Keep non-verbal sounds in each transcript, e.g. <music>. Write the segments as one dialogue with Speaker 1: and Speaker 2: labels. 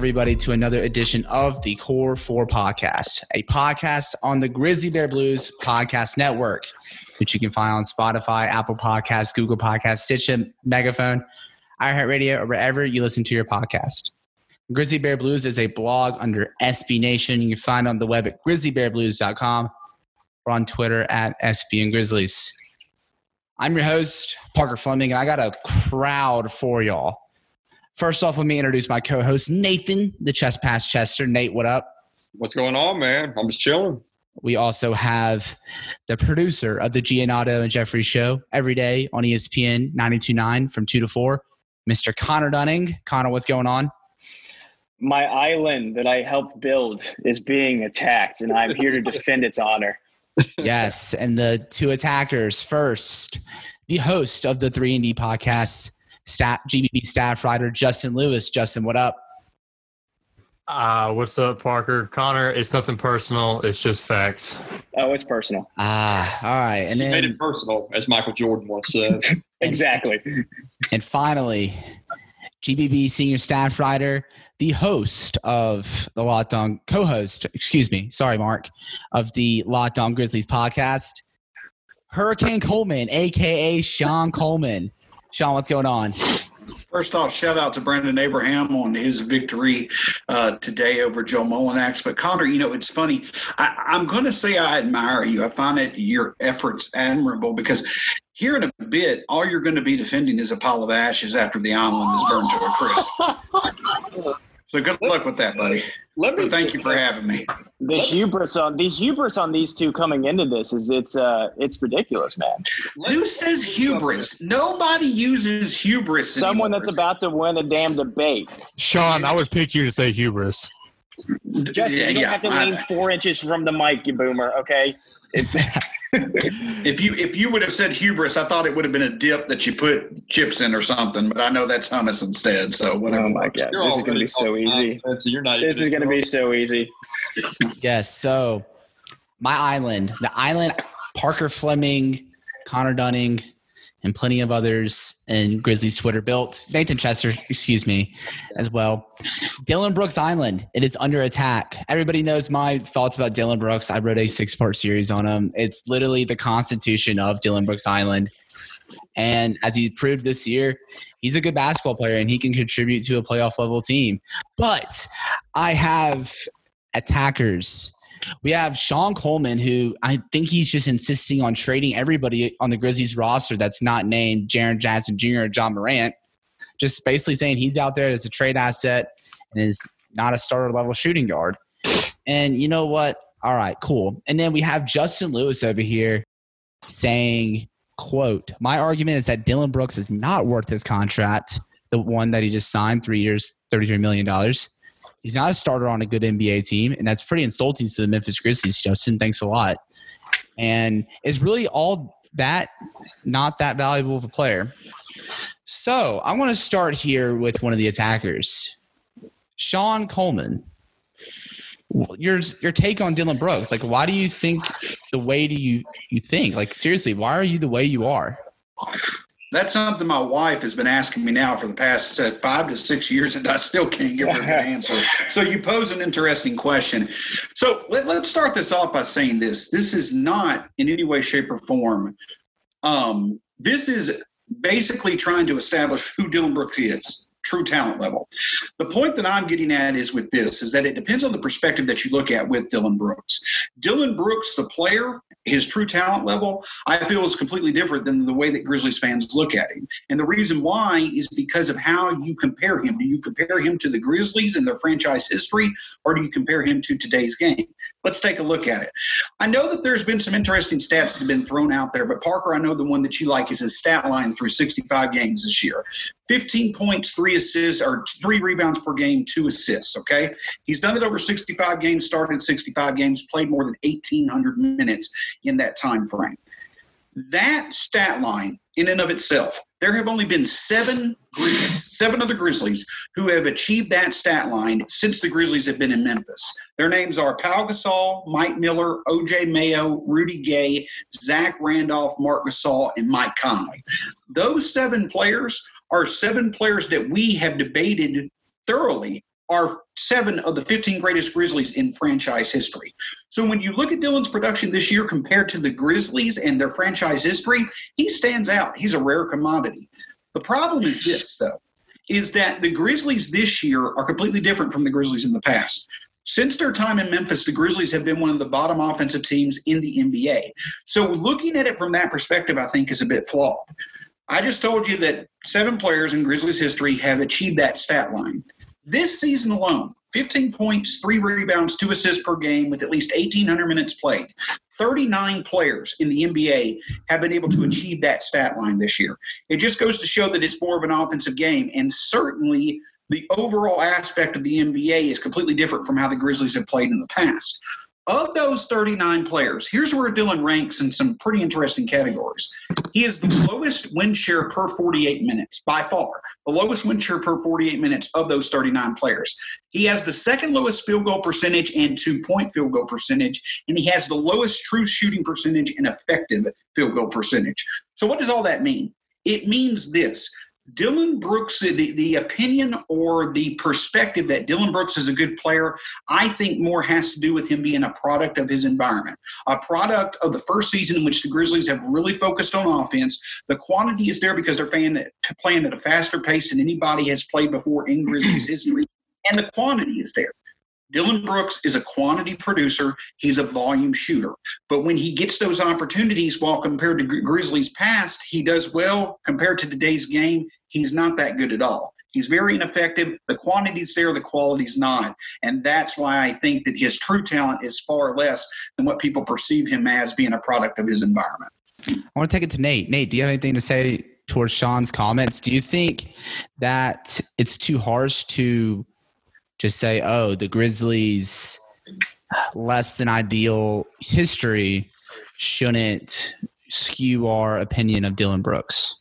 Speaker 1: Everybody, to another edition of the Core 4 Podcast, a podcast on the Grizzly Bear Blues Podcast Network, which you can find on Spotify, Apple Podcasts, Google Podcasts, Stitcher, Megaphone, iHeartRadio, or wherever you listen to your podcast. Grizzly Bear Blues is a blog under SB Nation. You can find on the web at grizzlybearblues.com or on Twitter at SB and Grizzlies. I'm your host, Parker Fleming, and I got a crowd for y'all. First off, let me introduce my co-host Nathan, the Chess Pass Chester. Nate, what up?
Speaker 2: What's going on, man? I'm just chilling.
Speaker 1: We also have the producer of the Giannato and Jeffrey show every day on ESPN 92.9 from 2 to 4, Mr. Connor Dunning. Connor, what's going on?
Speaker 3: my island that I helped build is being attacked, and I'm here to <laughs> defend its honor.
Speaker 1: yes, and the two attackers. First, the host of the 3 and D podcast, stat, GBB staff writer Justin Lewis. Justin, what up?
Speaker 4: Uh, what's up, Parker? Connor, it's nothing personal. It's just facts.
Speaker 3: Oh, it's personal.
Speaker 1: Ah, all right. And
Speaker 2: You made it personal, as Michael Jordan once said. <laughs> <laughs>
Speaker 3: Exactly.
Speaker 1: And finally, GBB senior staff writer, the host of the Locked On, co-host, excuse me, sorry, Mark, of the Locked On Grizzlies podcast, Hurricane Coleman, aka Sean Coleman. Sean, what's going on?
Speaker 5: First off, shout out to Brandon Abraham on his victory uh, today over Joe Mullinax. But Connor, you know, it's funny. I, I'm going to say I admire you. I find it your efforts admirable because here in a bit, all you're going to be defending is a pile of ashes after the island is burned to a crisp. <laughs> so good luck with that, buddy.
Speaker 2: Let me
Speaker 5: But thank you for having me.
Speaker 3: The
Speaker 2: Let's-
Speaker 3: hubris on these hubris on these two coming into this is it's uh it's ridiculous, man.
Speaker 5: Who says hubris? Nobody uses hubris.
Speaker 3: Someone
Speaker 5: anymore.
Speaker 3: that's about to win a damn debate.
Speaker 4: Sean, I would pick you to say hubris.
Speaker 3: Justin,
Speaker 5: Yeah,
Speaker 3: you don't
Speaker 5: yeah,
Speaker 3: have to
Speaker 5: I-
Speaker 3: lean four inches from the mic, you boomer. Okay, it's <laughs>
Speaker 5: If you if you would have said hubris, I thought it would have been a dip that you put chips in or something. But I know that's hummus instead. So whatever.
Speaker 3: oh my god,
Speaker 2: You're
Speaker 3: this is gonna be so easy.
Speaker 2: nonsense, You're not
Speaker 3: This is gonna be so easy.
Speaker 1: Yes, so my island, the island, Parker Fleming, Connor Dunning, and plenty of others in Grizzlies Twitter built. Nathan Chester, excuse me, as well. Dillon Brooks Island, it is under attack. Everybody knows my thoughts about Dillon Brooks. I wrote a six part series on him. It's literally the constitution of Dillon Brooks Island. And as he proved this year, he's a good basketball player and he can contribute to a playoff level team. But I have attackers. We have Sean Coleman, who I think he's just insisting on trading everybody on the Grizzlies roster that's not named Jaren Jackson Jr. or Ja Morant. Just basically saying he's out there as a trade asset and is not a starter level shooting guard. And you know what? All right, cool. And then we have Justin Lewis over here saying, quote, my argument is that Dillon Brooks is not worth his contract, the one that he just signed, three years, $33 million. He's not a starter on a good NBA team, and that's pretty insulting to the Memphis Grizzlies, Justin. Thanks a lot. And is really all that not that valuable of a player. So I want to start here with one of the attackers, Sean Coleman. Your your take on Dillon Brooks? Like, why do you think the way do you you think? Like, seriously, why are you the way you are?
Speaker 5: That's something my wife has been asking me now for the past uh, five to six years, and I still can't give her a good <laughs> answer. So you pose an interesting question. So let, let's start this off by saying this: this is not in any way, shape, or form. Um, this is basically trying to establish who Dillon Brooks is, true talent level. The point that I'm getting at is with this: is that it depends on the perspective that you look at with Dillon Brooks. Dillon Brooks, the player, his true talent level, I feel is completely different than the way that Grizzlies fans look at him. And the reason why is because of how you compare him. Do you compare him to the Grizzlies and their franchise history, or do you compare him to today's game? Let's take a look at it. I know that there's been some interesting stats that have been thrown out there, but Parker, I know the one that you like is his stat line through 65 games this year 15 points, three three assists or three rebounds per game, two assists. Okay, he's done it over 65 games, started 65 games, played more than 1,800 minutes in that time frame. That stat line, in and of itself, there have only been seven seven other Grizzlies who have achieved that stat line since the Grizzlies have been in Memphis. Their names are Pau Gasol, Mike Miller, OJ Mayo, Rudy Gay, Zach Randolph, Marc Gasol, and Mike Conley. Those seven players are seven players that we have debated thoroughly are seven of the 15 greatest Grizzlies in franchise history. So when you look at Dillon's production this year compared to the Grizzlies and their franchise history, he stands out. He's a rare commodity. The problem is this, though, is that the Grizzlies this year are completely different from the Grizzlies in the past. Since their time in Memphis, the Grizzlies have been one of the bottom offensive teams in the NBA. So looking at it from that perspective, I think is a bit flawed. I just told you that seven players in Grizzlies history have achieved that stat line. This season alone, 15 points, three rebounds, two assists per game with at least 1,800 minutes played. 39 players in the NBA have been able to achieve that stat line this year. It just goes to show that it's more of an offensive game. And certainly the overall aspect of the NBA is completely different from how the Grizzlies have played in the past. Of those 39 players, here's where Dillon ranks in some pretty interesting categories. He is the lowest win share per 48 minutes by far, the lowest win share per 48 minutes of those 39 players. He has the second lowest field goal percentage and two point field goal percentage, and he has the lowest true shooting percentage and effective field goal percentage. So, what does all that mean? It means this Dillon Brooks, the, the opinion or the perspective that Dillon Brooks is a good player, I think more has to do with him being a product of his environment, a product of the first season in which the Grizzlies have really focused on offense. The quantity is there because they're playing at a faster pace than anybody has played before in Grizzlies history, and the quantity is there. Dillon Brooks is a quantity producer. He's a volume shooter. But when he gets those opportunities, while compared to Grizzlies past, he does well. Compared to today's game, he's not that good at all. He's very ineffective. The quantity's there, the quality's not. And that's why I think that his true talent is far less than what people perceive him as being a product of his environment.
Speaker 1: I want to take it to Nate. Nate, do you have anything to say towards Sean's comments? Do you think that it's too harsh to just say, oh, the Grizzlies less than ideal history shouldn't skew our opinion of Dillon Brooks?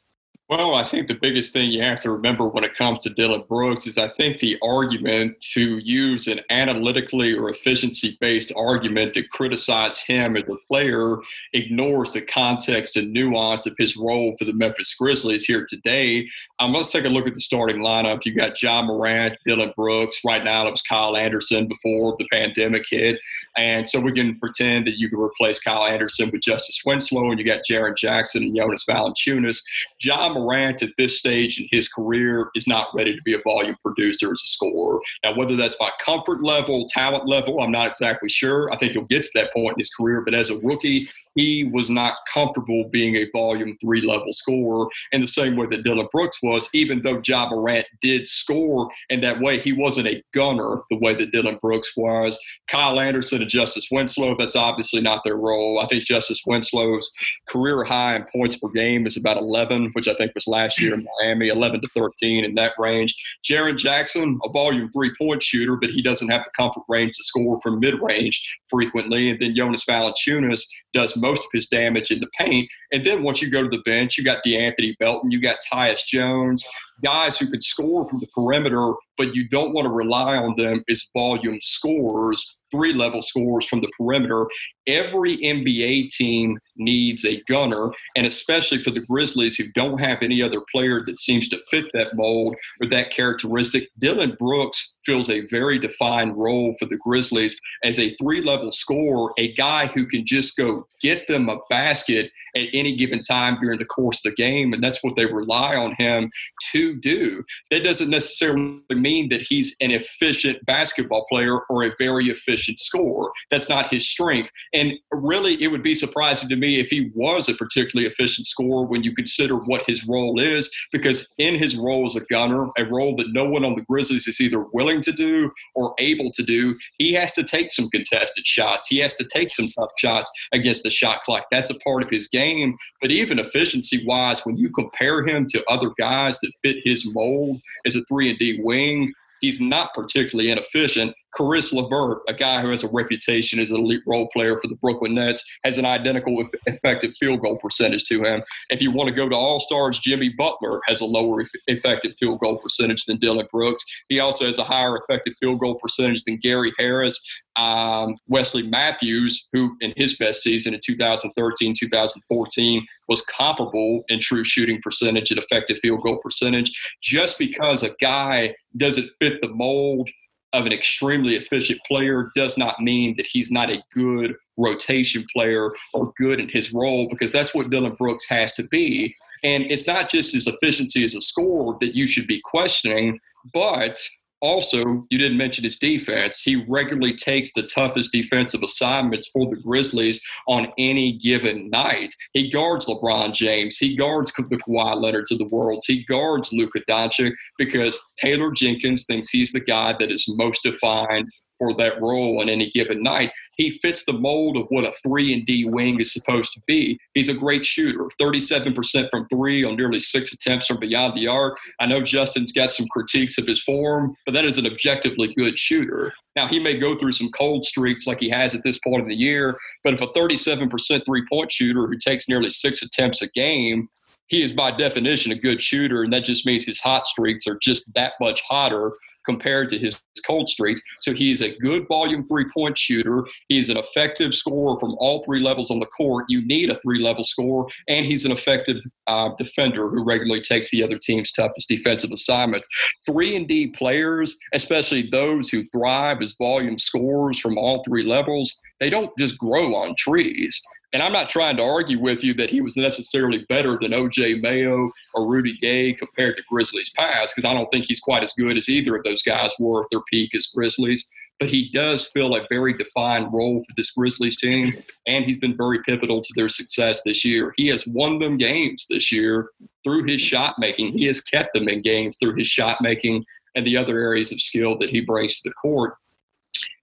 Speaker 2: Well, I think the biggest thing you have to remember when it comes to Dillon Brooks is I think the argument to use an analytically or efficiency based argument to criticize him as a player ignores the context and nuance of his role for the Memphis Grizzlies here today. Um, let's take a look at the starting lineup. You got Ja Morant, Dillon Brooks. Right now, it was Kyle Anderson before the pandemic hit. And so we can pretend that you can replace Kyle Anderson with Justise Winslow, and you got Jaren Jackson and Jonas Valanciunas. Ja Morant at this stage in his career is not ready to be a volume producer as a scorer. Now, whether that's by comfort level, talent level, I'm not exactly sure. I think he'll get to that point in his career, but as a rookie, he was not comfortable being a volume three level scorer in the same way that Dillon Brooks was, even though Ja Morant did score in that way. He wasn't a gunner the way that Dillon Brooks was. Kyle Anderson and Justise Winslow, that's obviously not their role. I think Justise Winslow's career high in points per game is about 11, which I think was last year in Miami, 11 to 13 in that range. Jaren Jackson, a volume three point shooter, but he doesn't have the comfort range to score from mid range frequently. And then Jonas Valanciunas does most of his damage in the paint. And then once you go to the bench, you got DeAnthony Melton, you got Tyus Jones, guys who could score from the perimeter, but you don't want to rely on them as volume scorers, three level scores from the perimeter. Every NBA team needs a gunner, and especially for the Grizzlies who don't have any other player that seems to fit that mold or that characteristic. Dillon Brooks fills a very defined role for the Grizzlies as a three level scorer, a guy who can just go get them a basket at any given time during the course of the game. And that's what they rely on him to do. That doesn't necessarily mean mean that he's an efficient basketball player or a very efficient scorer. That's not his strength. And really, it would be surprising to me if he was a particularly efficient scorer when you consider what his role is, because in his role as a gunner, a role that no one on the Grizzlies is either willing to do or able to do, he has to take some contested shots. He has to take some tough shots against the shot clock. That's a part of his game. But even efficiency wise, when you compare him to other guys that fit his mold as a three and D wing, he's not particularly inefficient. Caris LeVert, a guy who has a reputation as an elite role player for the Brooklyn Nets, has an identical effective field goal percentage to him. If you want to go to All Stars, Jimmy Butler has a lower effective field goal percentage than Dillon Brooks. He also has a higher effective field goal percentage than Gary Harris. Um, Wesley Matthews, who in his best season in 2013 2014 was comparable in true shooting percentage and effective field goal percentage. Just because a guy doesn't fit the mold of an extremely efficient player does not mean that he's not a good rotation player or good in his role because that's what Dillon Brooks has to be. And it's not just his efficiency as a scorer that you should be questioning, but also, you didn't mention his defense. He regularly takes the toughest defensive assignments for the Grizzlies on any given night. He guards LeBron James. He guards the Kawhi Leonards of the world. He guards Luka Doncic because Taylor Jenkins thinks he's the guy that is most defined for that role on any given night. He fits the mold of what a three and D wing is supposed to be. He's a great shooter, 37% from three on nearly six attempts from beyond the arc. I know Justin's got some critiques of his form, but that is an objectively good shooter. Now, he may go through some cold streaks like he has at this point in the year, but if a 37% three point shooter who takes nearly six attempts a game he is by definition a good shooter, and that just means his hot streaks are just that much hotter compared to his cold streaks. So he is a good volume three point shooter. He's an effective scorer from all three levels on the court. You need a three level scorer, and he's an effective uh, defender who regularly takes the other team's toughest defensive assignments. Three and D players, especially those who thrive as volume scorers from all three levels, they don't just grow on trees. And I'm not trying to argue with you that he was necessarily better than OJ Mayo or Rudy Gay compared to Grizzlies past, because I don't think he's quite as good as either of those guys were at their peak as Grizzlies. But he does fill a very defined role for this Grizzlies team, and he's been very pivotal to their success this year. He has won them games this year through his shot making. He has kept them in games through his shot making and the other areas of skill that he brings to the court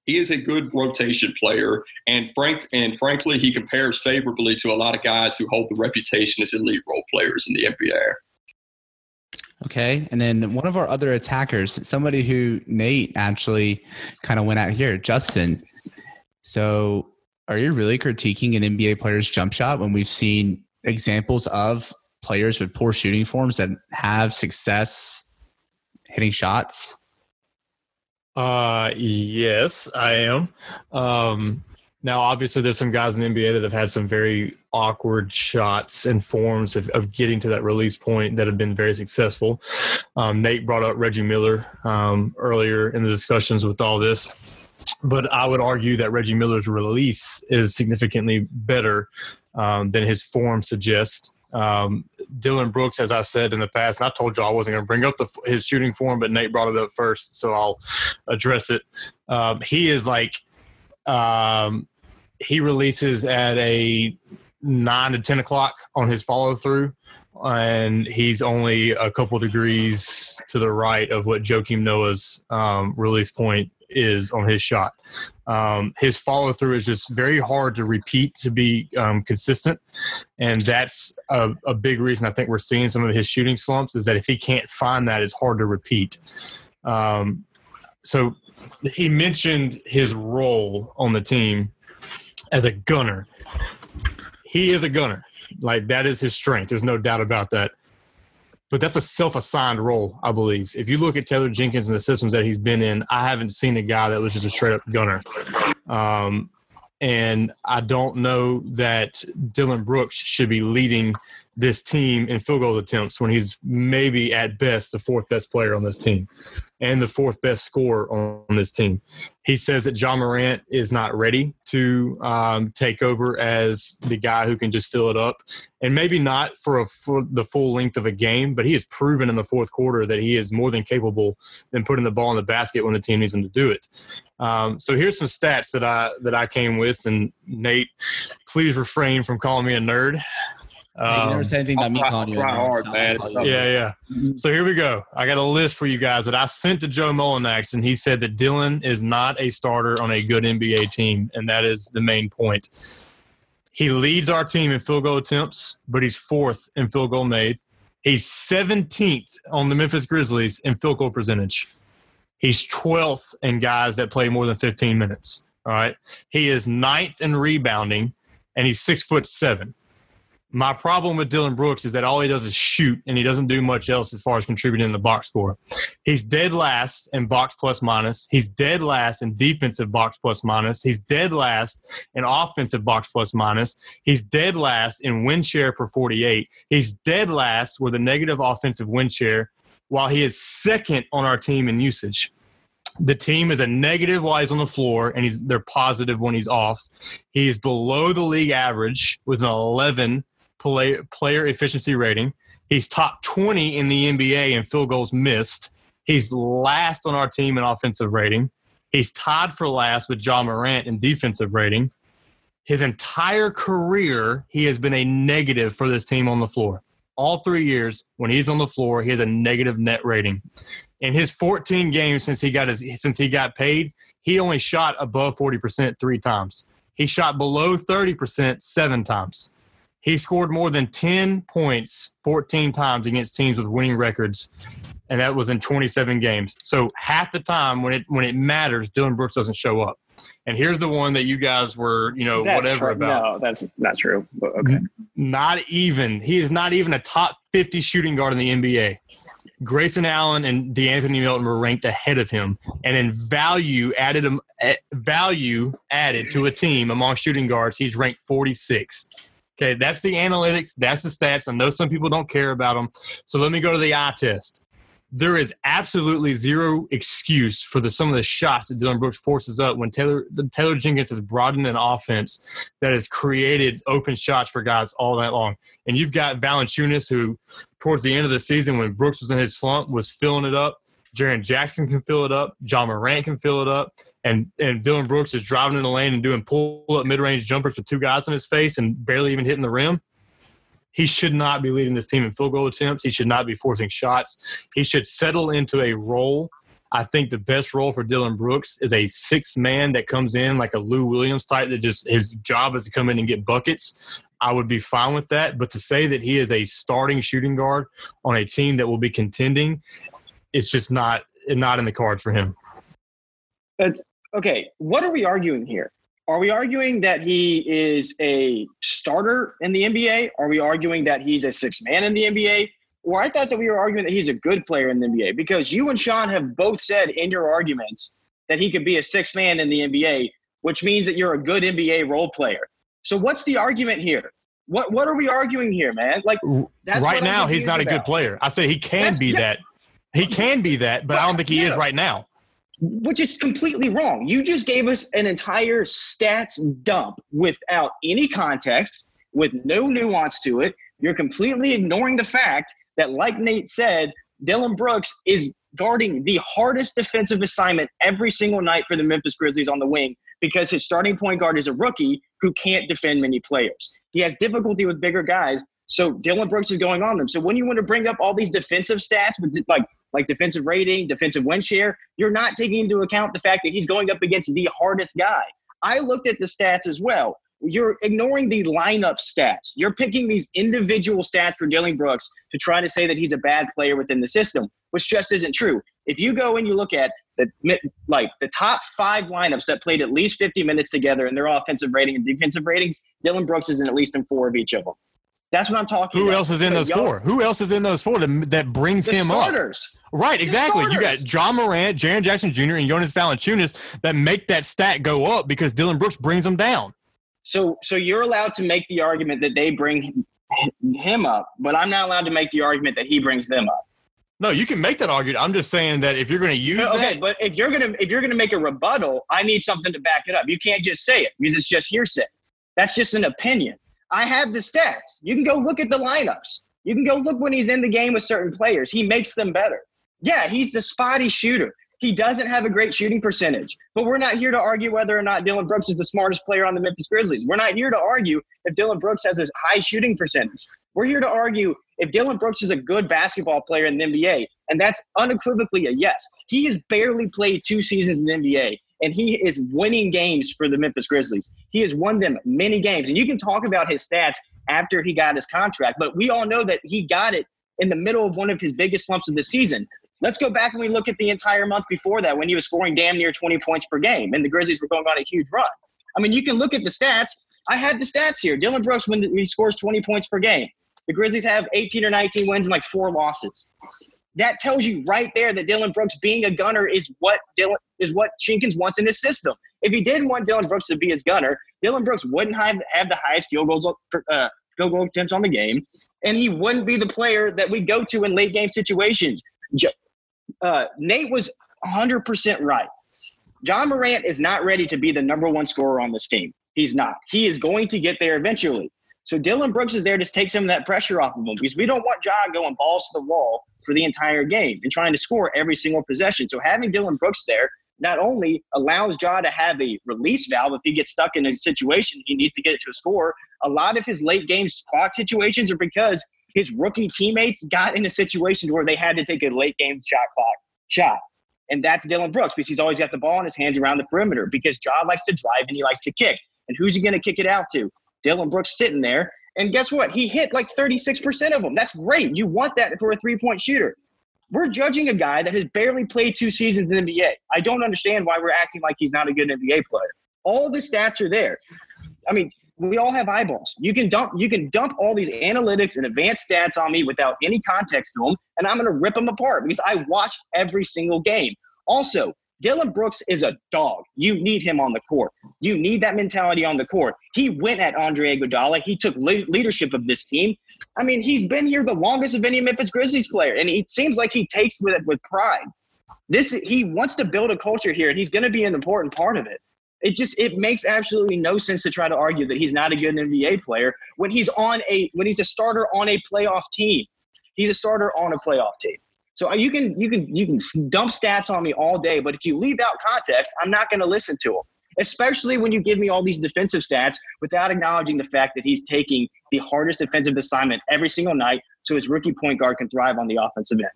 Speaker 2: he is a good rotation player, and frank and frankly, he compares favorably to a lot of guys who hold the reputation as elite role players in the NBA.
Speaker 1: Okay, and then one of our other attackers, somebody who Nate actually kind of went at here, Justin. So, are you really critiquing an NBA player's jump shot when we've seen examples of players with poor shooting forms that have success hitting shots?
Speaker 4: Uh, yes, I am. Um, now, obviously, there's some guys in the NBA that have had some very awkward shots and forms of, of getting to that release point that have been very successful. Um, Nate brought up Reggie Miller um, earlier in the discussions with all this, but I would argue that Reggie Miller's release is significantly better um, than his form suggests. Um, Dillon Brooks, as I said in the past, and I told you I wasn't going to bring up the, his shooting form, but Nate brought it up first, so I'll address it. Um, he is like, um, he releases at a nine to 10 o'clock on his follow through, and he's only a couple degrees to the right of what Joakim Noah's um, release point is on his shot. Um, his follow through is just very hard to repeat to be um, consistent, and that's a, a, big reason I think we're seeing some of his shooting slumps. Is that if he can't find that, it's hard to repeat. Um, so he mentioned his role on the team as a gunner. He is a gunner. Like that is his strength. There's no doubt about that but that's a self-assigned role, I believe. If you look at Taylor Jenkins and the systems that he's been in, I haven't seen a guy that was just a straight-up gunner. Um, and I don't know that Dillon Brooks should be leading this team in field goal attempts when he's maybe at best the fourth best player on this team. And the fourth best scorer on this team. He says that Ja Morant is not ready to um, take over as the guy who can just fill it up, and maybe not for, a, the full length of a game, but he has proven in the fourth quarter that he is more than capable than putting the ball in the basket when the team needs him to do it. Um, so here's some stats that I that I came with, and Nate, please refrain from calling me a nerd.
Speaker 1: Hey, you never
Speaker 4: Um,
Speaker 1: said anything about me
Speaker 2: I'll
Speaker 1: calling you.
Speaker 2: try hard, man.
Speaker 1: call you a
Speaker 2: not-
Speaker 1: nerd.
Speaker 4: yeah, yeah. So here we go. I got a list for you guys that I sent to Joe Mullinax, and he said that Dillon is not a starter on a good NBA team, and that is the main point. He leads our team in field goal attempts, but he's fourth in field goal made. He's 17th on the Memphis Grizzlies in field goal percentage. He's 12th in guys that play more than 15 minutes. All right. He is ninth in rebounding, and he's six foot seven. My problem with Dillon Brooks is that all he does is shoot, and he doesn't do much else as far as contributing in the box score. He's dead last in box plus minus. He's dead last in defensive box plus minus. He's dead last in offensive box plus minus. He's dead last in win share per 48. He's dead last with a negative offensive win share, while he is second on our team in usage. The team is a negative while he's on the floor, and he's they're positive when he's off. He is below the league average with an 11 play, player efficiency rating. He's top 20 in the NBA in field goals missed. He's last on our team in offensive rating. He's tied for last with Ja Morant in defensive rating. His entire career, he has been a negative for this team on the floor. All three years, when he's on the floor, he has a negative net rating. In his 14 games since he got his since he got paid, he only shot above 40% three times. He shot below 30% seven times. He scored more than 10 points 14 times against teams with winning records, and that was in 27 games. So half the time when it when it matters, Dillon Brooks doesn't show up. And here's the one that you guys were, you know,
Speaker 3: That's
Speaker 4: whatever
Speaker 3: true.
Speaker 4: about.
Speaker 3: No, that's not true. Okay.
Speaker 4: Not even. He is not even a top 50 shooting guard in the NBA. Grayson Allen and DeAnthony Melton were ranked ahead of him, and in value added value added to a team among shooting guards, he's ranked 46. Okay, that's the analytics. That's the stats. I know some people don't care about them, so let me go to the eye test. There is absolutely zero excuse for the some of the shots that Dillon Brooks forces up when Taylor Taylor Jenkins has broadened an offense that has created open shots for guys all night long. And you've got Valanciunas, who towards the end of the season, when Brooks was in his slump, was filling it up. Jaren Jackson can fill it up. Ja Morant can fill it up. And and Dillon Brooks is driving in the lane and doing pull up mid range jumpers with two guys in his face and barely even hitting the rim. He should not be leading this team in field goal attempts. He should not be forcing shots. He should settle into a role. I think the best role for Dillon Brooks is a six man that comes in like a Lou Williams type that just his job is to come in and get buckets. I would be fine with that. But to say that he is a starting shooting guard on a team that will be contending, it's just not not in the cards for him.
Speaker 3: okay, what are we arguing here? Are we arguing that he is a starter in the NBA? Are we arguing that he's a six man in the NBA? Or I thought that we were arguing that he's a good player in the NBA because you and Sean have both said in your arguments that he could be a six man in the NBA, which means that you're a good NBA role player. So what's the argument here? What what are we arguing here, man? Like that's
Speaker 4: right now, he's not a good player. I say he can
Speaker 3: That's-
Speaker 4: be
Speaker 3: yeah.
Speaker 4: that. He can be that, but I don't think he is right now.
Speaker 3: which is completely wrong. You just gave us an entire stats dump without any context, with no nuance to it. You're completely ignoring the fact that, like Nate said, Dillon Brooks is guarding the hardest defensive assignment every single night for the Memphis Grizzlies on the wing because his starting point guard is a rookie who can't defend many players. He has difficulty with bigger guys. So Dillon Brooks is going on them. So when you want to bring up all these defensive stats with like like defensive rating, defensive win share, you're not taking into account the fact that he's going up against the hardest guy. I looked at the stats as well. You're ignoring the lineup stats. You're picking these individual stats for Dillon Brooks to try to say that he's a bad player within the system, which just isn't true. If you go and you look at the like the top five lineups that played at least 50 minutes together in their offensive rating and defensive ratings, Dillon Brooks is in at least in four of each of them. That's what I'm talking about.
Speaker 4: Who
Speaker 3: about.
Speaker 4: else is in those four? Who else is in those four that, that brings
Speaker 3: The
Speaker 4: him up?
Speaker 3: starters.
Speaker 4: Right, exactly. You got. Ja Morant, Jaren Jackson Jr., and Jonas Valanciunas that make that stat go up because Dillon Brooks brings them down.
Speaker 3: So, so you're allowed to make the argument that they bring him up, but I'm not allowed to make the argument that he brings them up.
Speaker 4: No, you can make that argument. I'm just saying that if you're going to use
Speaker 3: okay,
Speaker 4: that,
Speaker 3: but if you're gonna if you're gonna make a rebuttal, I need something to back it up. You can't just say it because it's just hearsay. That's just an opinion. I have the stats. You can go look at the lineups. You can go look when he's in the game with certain players. He makes them better. Yeah, he's the spotty shooter. He doesn't have a great shooting percentage. But we're not here to argue whether or not Dillon Brooks is the smartest player on the Memphis Grizzlies. We're not here to argue if Dillon Brooks has a high shooting percentage. We're here to argue if Dillon Brooks is a good basketball player in the NBA. And that's unequivocally a yes. He has barely played two seasons in the NBA, and he is winning games for the Memphis Grizzlies. He has won them many games. And you can talk about his stats after he got his contract, but we all know that he got it in the middle of one of his biggest slumps of the season. Let's go back and we look at the entire month before that when he was scoring damn near 20 points per game and the Grizzlies were going on a huge run. I mean, you can look at the stats. I had the stats here. Dillon Brooks, when he scores 20 points per game, the Grizzlies have 18 or 19 wins and like four losses. That tells you right there that Dillon Brooks being a gunner is what Dillon is what Jenkins wants in his system. If he did want Dillon Brooks to be his gunner, Dillon Brooks wouldn't have, have the highest field goals uh, field goal attempts on the game, and he wouldn't be the player that we go to in late game situations. Uh, Nate was 100% right. Ja Morant is not ready to be the number one scorer on this team. He's not. He is going to get there eventually. So Dillon Brooks is there to take some of that pressure off of him because we don't want Ja going balls to the wall for the entire game and trying to score every single possession. So having Dillon Brooks there not only allows Ja to have a release valve if he gets stuck in a situation he needs to get it to a score. A lot of his late game clock situations are because his rookie teammates got in a situation where they had to take a late game shot clock shot. And that's Dillon Brooks because he's always got the ball in his hands around the perimeter because Ja likes to drive and he likes to kick. And who's he going to kick it out to? Dillon Brooks sitting there. And guess what? He hit like 36% of them. That's great. You want that for a three point shooter. We're judging a guy that has barely played two seasons in the NBA. I don't understand why we're acting like he's not a good NBA player. All the stats are there. I mean, we all have eyeballs. You can dump you can dump all these analytics and advanced stats on me without any context to them, and I'm going to rip them apart because I watch every single game. Also, Dillon Brooks is a dog. You need him on the court. You need that mentality on the court. He went at Andre Iguodala. He took le- leadership of this team. I mean, he's been here the longest of any Memphis Grizzlies player, and it seems like he takes with it with pride. This he wants to build a culture here, and he's going to be an important part of it. It just it makes absolutely no sense to try to argue that he's not a good NBA player when he's on a when he's a starter on a playoff team. He's a starter on a playoff team. So uh, you can you can you can dump stats on me all day, but if you leave out context, I'm not going to listen to them. Especially when you give me all these defensive stats without acknowledging the fact that he's taking the hardest defensive assignment every single night, so his rookie point guard can thrive on the offensive end.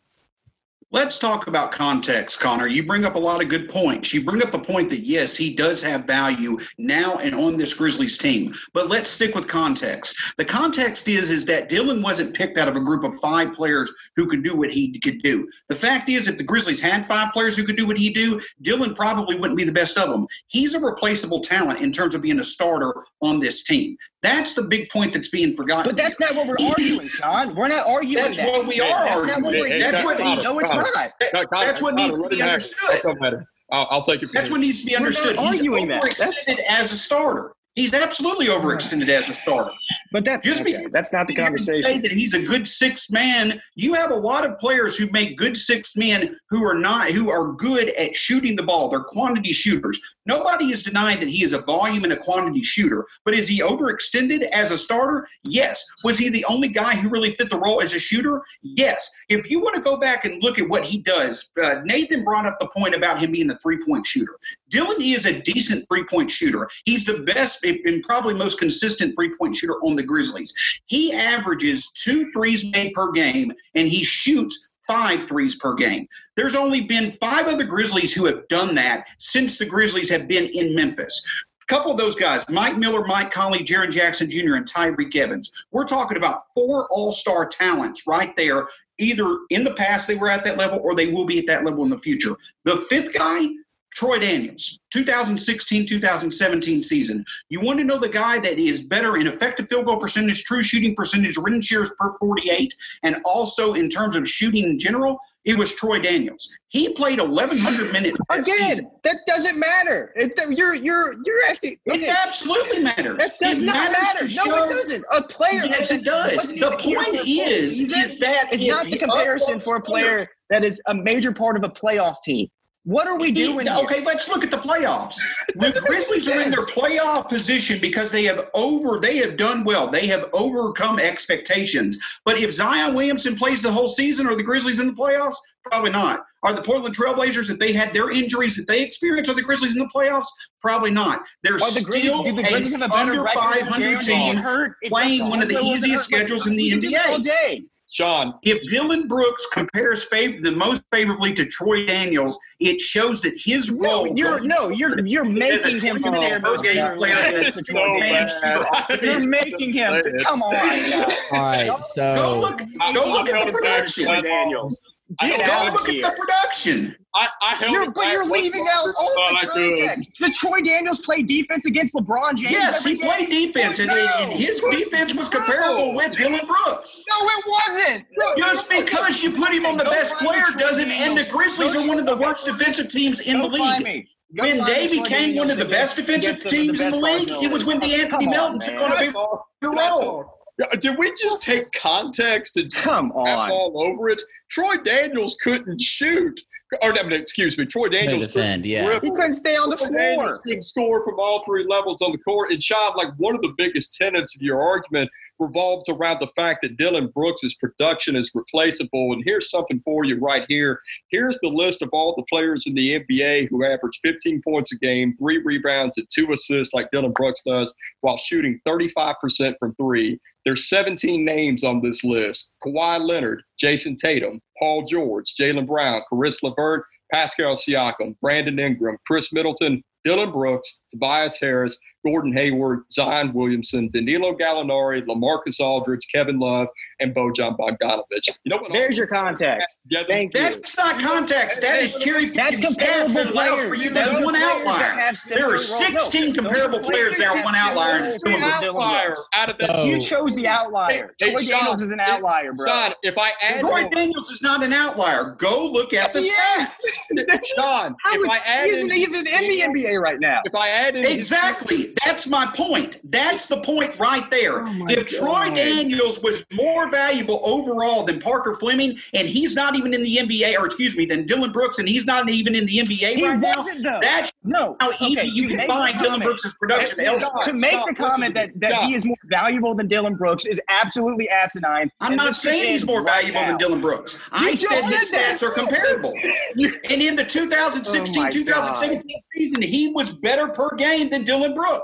Speaker 5: Let's talk about context, Connor. You bring up a lot of good points. You bring up the point that, yes, he does have value now and on this Grizzlies team. But let's stick with context. The context is, is that Dillon wasn't picked out of a group of five players who could do what he could do. The fact is, if the Grizzlies had five players who could do what he do, Dillon probably wouldn't be the best of them. He's a replaceable talent in terms of being a starter on this team. That's the big point that's being forgotten.
Speaker 3: But that's not what we're arguing, Sean. We're not arguing.
Speaker 5: That's
Speaker 3: that.
Speaker 5: what we are
Speaker 3: That's
Speaker 5: arguing.
Speaker 3: not what we're.
Speaker 5: That's what
Speaker 3: no,
Speaker 5: needs-
Speaker 3: no, it's not.
Speaker 2: Connor,
Speaker 5: that's what
Speaker 2: Connor,
Speaker 5: needs to be
Speaker 2: him have it.
Speaker 5: understood.
Speaker 2: I'll, I'll take it.
Speaker 5: That's what needs to be
Speaker 3: We're not
Speaker 5: understood. He's
Speaker 3: arguing that. That's-
Speaker 5: overextended as a starter. He's absolutely overextended as a starter.
Speaker 3: But that
Speaker 5: Just
Speaker 3: okay,
Speaker 5: because
Speaker 3: that's not the
Speaker 5: can Say
Speaker 3: conversation.
Speaker 5: that he's a good sixth man. You have a lot of players who make good sixth men who are not who are good at shooting the ball. They're quantity shooters. Nobody is denying that he is a volume and a quantity shooter. But is he overextended as a starter? Yes. Was he the only guy who really fit the role as a shooter? Yes. If you want to go back and look at what he does, uh, Nathan brought up the point about him being a three point shooter. Dillon is a decent three point shooter. He's the best and probably most consistent three point shooter on the Grizzlies. He averages two threes made per game and he shoots five threes per game. There's only been five other Grizzlies who have done that since the Grizzlies have been in Memphis. A couple of those guys, Mike Miller, Mike Conley, Jaren Jackson Jr., and Tyreke Evans. We're talking about four all star talents right there. Either in the past they were at that level or they will be at that level in the future. The fifth guy, Troy Daniels, 2016 2017 season. You want to know the guy that is better in effective field goal percentage, true shooting percentage, ring shares per 48, and also in terms of shooting in general? It was Troy Daniels. He played 1,100 minutes. that
Speaker 3: Again,
Speaker 5: season.
Speaker 3: that doesn't matter. It, you're you're you're acting.
Speaker 5: it absolutely matters.
Speaker 3: That does
Speaker 5: It
Speaker 3: not matter. No,
Speaker 5: to
Speaker 3: it doesn't. A player.
Speaker 5: Yes, it does. The point is,
Speaker 3: season.
Speaker 5: is that
Speaker 3: It's not the comparison for a player that is a major part of a playoff team. What are we doing? here?
Speaker 5: Okay, let's look at the playoffs. <laughs> The Grizzlies are in their playoff position because they have over they have done well. They have overcome expectations. But if Zion Williamson plays the whole season, are the Grizzlies in the playoffs? Probably not. Are the Portland Trailblazers, if they had their injuries that they experienced, are the Grizzlies in the playoffs? Probably not. They're
Speaker 3: the
Speaker 5: still
Speaker 3: do the Grizzlies have a better
Speaker 5: under 500 team.
Speaker 3: hurt?
Speaker 5: Playing one of the easiest schedules in the
Speaker 3: We can do this
Speaker 5: NBA.
Speaker 3: all day.
Speaker 2: Sean,
Speaker 5: If Dillon Brooks compares fav- the most favorably to Troy Daniels, it shows that his
Speaker 3: No,
Speaker 5: role
Speaker 3: you're no, you're you're making him
Speaker 5: 20 minute
Speaker 3: compare
Speaker 5: per game
Speaker 3: guys
Speaker 5: player
Speaker 3: to
Speaker 5: is
Speaker 3: Troy
Speaker 2: so
Speaker 3: Daniels.
Speaker 2: bad.
Speaker 3: You're making him. Come on, guys.
Speaker 1: All right,
Speaker 5: Go
Speaker 1: so
Speaker 5: look, go look at the production.
Speaker 3: Daniels. Get
Speaker 2: don't
Speaker 5: Go
Speaker 3: out
Speaker 2: know.
Speaker 5: look at the production.
Speaker 2: I, I held
Speaker 3: You're, but you're leaving out all the
Speaker 2: thought I
Speaker 3: context. Did Troy Daniels play defense against LeBron James?
Speaker 5: Yes,
Speaker 3: every
Speaker 5: he played
Speaker 3: game?
Speaker 5: defense, and,
Speaker 3: No.
Speaker 5: and his defense was comparable with Dillon Brooks.
Speaker 3: No, it wasn't. No,
Speaker 5: Just
Speaker 3: no,
Speaker 5: because you put him on the
Speaker 3: Go
Speaker 5: best player doesn't, and the Grizzlies are one of the
Speaker 3: find-
Speaker 5: worst defensive teams in the league.
Speaker 3: Go
Speaker 5: When they became one of the best defensive
Speaker 3: against some of
Speaker 5: teams
Speaker 3: the
Speaker 5: in the league, it was when
Speaker 3: Come
Speaker 5: DeAnthony
Speaker 3: on,
Speaker 5: Melton took
Speaker 3: man.
Speaker 5: on a big
Speaker 2: That's all.
Speaker 5: your
Speaker 2: That's
Speaker 5: role.
Speaker 2: All. Yeah, Did we just take context and just
Speaker 3: Come on.
Speaker 2: all over it? Troy Daniels couldn't shoot. Or, I mean, excuse me, Troy Daniels
Speaker 1: defend,
Speaker 2: couldn't
Speaker 1: yeah.
Speaker 2: dribble.
Speaker 3: He couldn't stay on the
Speaker 2: Troy
Speaker 3: floor.
Speaker 2: Daniels couldn't score from all three levels on the court. And Sean, like one of the biggest tenets of your argument revolves around the fact that Dillon Brooks' production is replaceable. And here's something for you right here. Here's the list of all the players in the NBA who average 15 points a game, three rebounds, and two assists like Dillon Brooks does, while shooting 35% from three. There's 17 names on this list. Kawhi Leonard, Jayson Tatum, Paul George, Jaylen Brown, Caris LeVert, Pascal Siakam, Brandon Ingram, Khris Middleton, Dillon Brooks, Tobias Harris, Gordon Hayward, Zion Williamson, Danilo Gallinari, Lamarcus Aldridge, Kevin Love, and Bojan Bogdanovic. You know what?
Speaker 3: There's your context.
Speaker 2: Yeah,
Speaker 3: Thank you.
Speaker 5: That's not context. That is cherry
Speaker 3: That's comparable
Speaker 5: stats
Speaker 3: players.
Speaker 5: for you.
Speaker 3: That's
Speaker 5: There's one outlier. There are 16
Speaker 3: those
Speaker 5: comparable
Speaker 3: the
Speaker 5: players there.
Speaker 3: that
Speaker 5: One outlier.
Speaker 3: similar
Speaker 5: is
Speaker 2: the
Speaker 5: Dillon
Speaker 3: roles.
Speaker 5: Brooks.
Speaker 2: outlier out of that.
Speaker 1: So-
Speaker 3: You oh. chose the outlier.
Speaker 2: Hey,
Speaker 3: Troy
Speaker 2: Sean,
Speaker 3: Daniels is an outlier, bro.
Speaker 2: Sean, if I add
Speaker 5: Troy Daniels is not an outlier. Go look at the
Speaker 3: Yes.
Speaker 5: stats.
Speaker 2: Sean, if I add
Speaker 3: he
Speaker 2: in,
Speaker 3: isn't even in the NBA right now.
Speaker 2: if I add in
Speaker 5: Exactly. That's my point. That's the point right there.
Speaker 3: Oh
Speaker 5: if Troy
Speaker 3: God.
Speaker 5: Daniels was more valuable overall than Parker Fleming, and he's not even in the NBA, or excuse me, than Dillon Brooks, and he's not even in the NBA
Speaker 3: He
Speaker 5: right now,
Speaker 3: though.
Speaker 5: that's
Speaker 3: no.
Speaker 5: how easy you can find
Speaker 3: Dillon
Speaker 5: Brooks' production
Speaker 3: to-
Speaker 5: elsewhere.
Speaker 3: To make the comment that, that he is more valuable than Dillon Brooks is absolutely asinine.
Speaker 5: I'm not saying he's more
Speaker 3: right
Speaker 5: valuable
Speaker 3: now.
Speaker 5: than Dillon Brooks. I
Speaker 3: just
Speaker 5: said
Speaker 3: that.
Speaker 5: stats are comparable. <laughs> and in the 2016
Speaker 3: Oh my
Speaker 5: 2017 season, he was better per game than Dillon Brooks.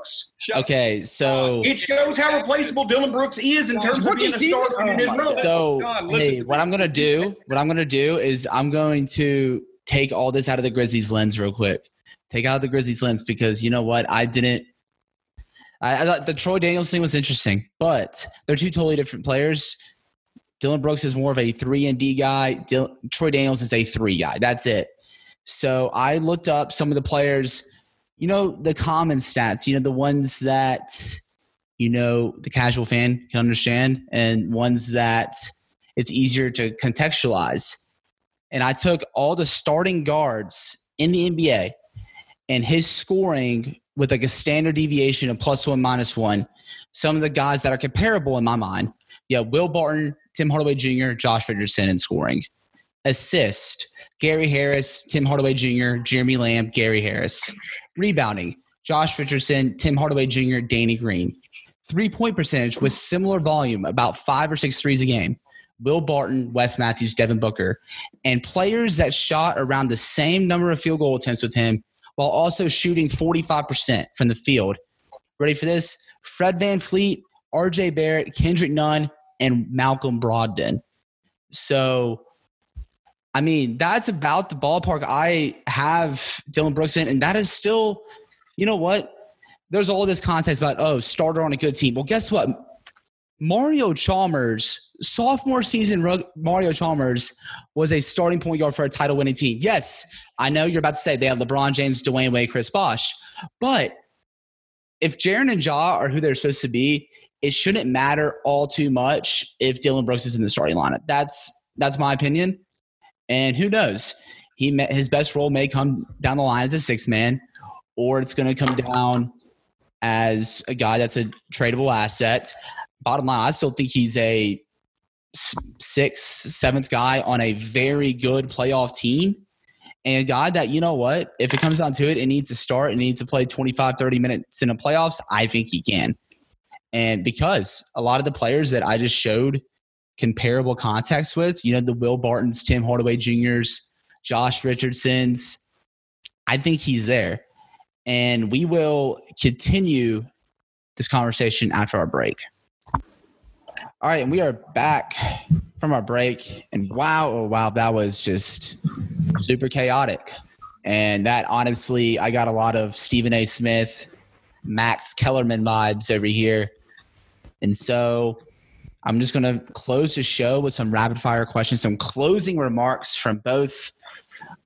Speaker 1: Okay, so
Speaker 5: It shows how replaceable Dillon Brooks is in terms of being a
Speaker 3: season?
Speaker 5: starter in
Speaker 3: Oh
Speaker 5: his role.
Speaker 1: So
Speaker 2: John, listen
Speaker 1: hey, what. I'm gonna do, what I'm gonna do is I'm going to take all this out of the Grizzlies lens real quick. Take out the Grizzlies lens because you know what? I didn't. I, I thought the Troy Daniels thing was interesting, but they're two totally different players. Dillon Brooks is more of a three and D guy. Dil- Troy Daniels is a three guy. That's it. So I looked up some of the players. You know the common stats. You know the ones that you know the casual fan can understand, and ones that it's easier to contextualize. And I took all the starting guards in the NBA and his scoring with like a standard deviation of plus one, minus one. Some of the guys that are comparable in my mind. Yeah, Will Barton, Tim Hardaway Jr., Josh Richardson in scoring. Assist, Gary Harris, Tim Hardaway Jr., Jeremy Lamb, Gary Harris. Rebounding, Josh Richardson, Tim Hardaway Jr., Danny Green. Three point percentage with similar volume, about five or six threes a game. Will Barton, Wes Matthews, Devin Booker, and players that shot around the same number of field goal attempts with him while also shooting 45% from the field. Ready for this? Fred VanVleet, RJ Barrett, Kendrick Nunn, and Malcolm Brogdon. So, I mean, that's about the ballpark I have Dillon Brooks in, and that is still, you know what? There's all this context about, oh, starter on a good team. Well, guess what? Mario Chalmers, sophomore season, Mario Chalmers was a starting point guard for a title winning team. Yes, I know you're about to say they have LeBron James, Dwyane Wade, Chris Bosh, but if Jaren and Ja are who they're supposed to be, it shouldn't matter all too much if Dillon Brooks is in the starting lineup. That's that's my opinion. And who knows? He met, his best role may come down the line as a six man, or it's going to come down as a guy that's a tradable asset. Bottom line, I still think he's a sixth, seventh guy on a very good playoff team. And a guy that, you know what, if it comes down to it, it needs to start and needs to play 25, 30 minutes in the playoffs, I think he can. And because a lot of the players that I just showed comparable context with, you know, the Will Bartons, Tim Hardaway Jr.'s, Josh Richardson's, I think he's there. And we will continue this conversation after our break. All right, and we are back from our break. And wow, oh wow, that was just super chaotic. And that honestly, I got a lot of Stephen A. Smith, Max Kellerman vibes over here. And so I'm just going to close the show with some rapid fire questions, some closing remarks from both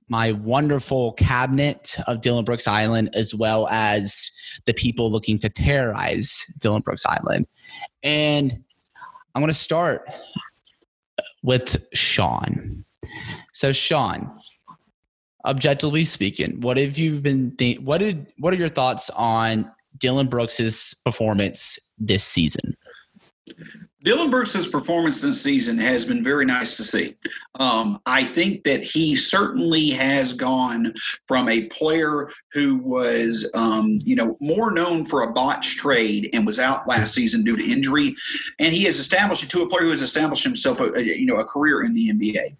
Speaker 1: my wonderful cabinet of Dillon Brooks Island, as well as the people looking to terrorize Dillon Brooks Island. And I'm going to start with Sean. So, Sean, objectively speaking, what have you been? What did? What are your thoughts on Dillon Brooks's performance this season?
Speaker 5: Dillon Brooks' performance this season has been very nice to see. Um, I think that he certainly has gone from a player who was, um, you know, more known for a botch trade and was out last season due to injury, and he has established to a player who has established himself, a, a you know, a career in the NBA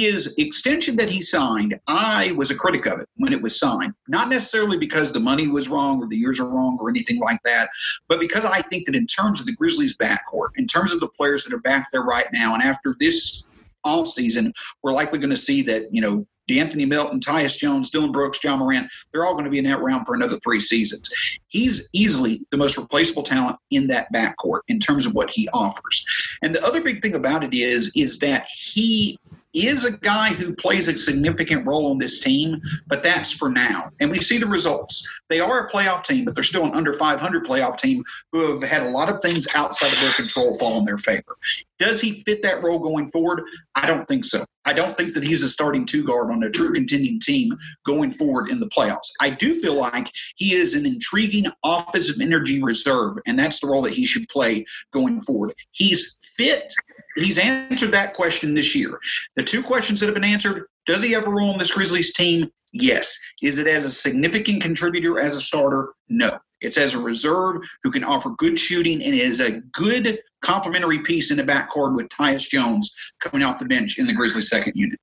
Speaker 5: his extension that he signed, I was a critic of it when it was signed. Not necessarily because the money was wrong or the years are wrong or anything like that, but because I think that in terms of the Grizzlies backcourt, in terms of the players that are back there right now, and after this off season, we're likely going to see that, you know, De'Anthony Melton, Tyus Jones, Dillon Brooks, Ja Morant, they're all going to be in that round for another three seasons. He's easily the most replaceable talent in that backcourt in terms of what he offers. And the other big thing about it is, is that he is a guy who plays a significant role on this team, but that's for now. And we see the results. They are a playoff team, but they're still an under 500 playoff team who have had a lot of things outside of their control fall in their favor. Does he fit that role going forward? I don't think so. I don't think that he's a starting two guard on a true contending team going forward in the playoffs. I do feel like he is an intriguing offensive energy reserve, and that's the role that he should play going forward. He's fit. He's answered that question this year. The two questions that have been answered does he have a role on this Grizzlies team? Yes. Is it as a significant contributor as a starter? No. It's as a reserve who can offer good shooting and is a good complementary piece in the backcourt with Tyus Jones coming off the bench in the Grizzlies' second unit.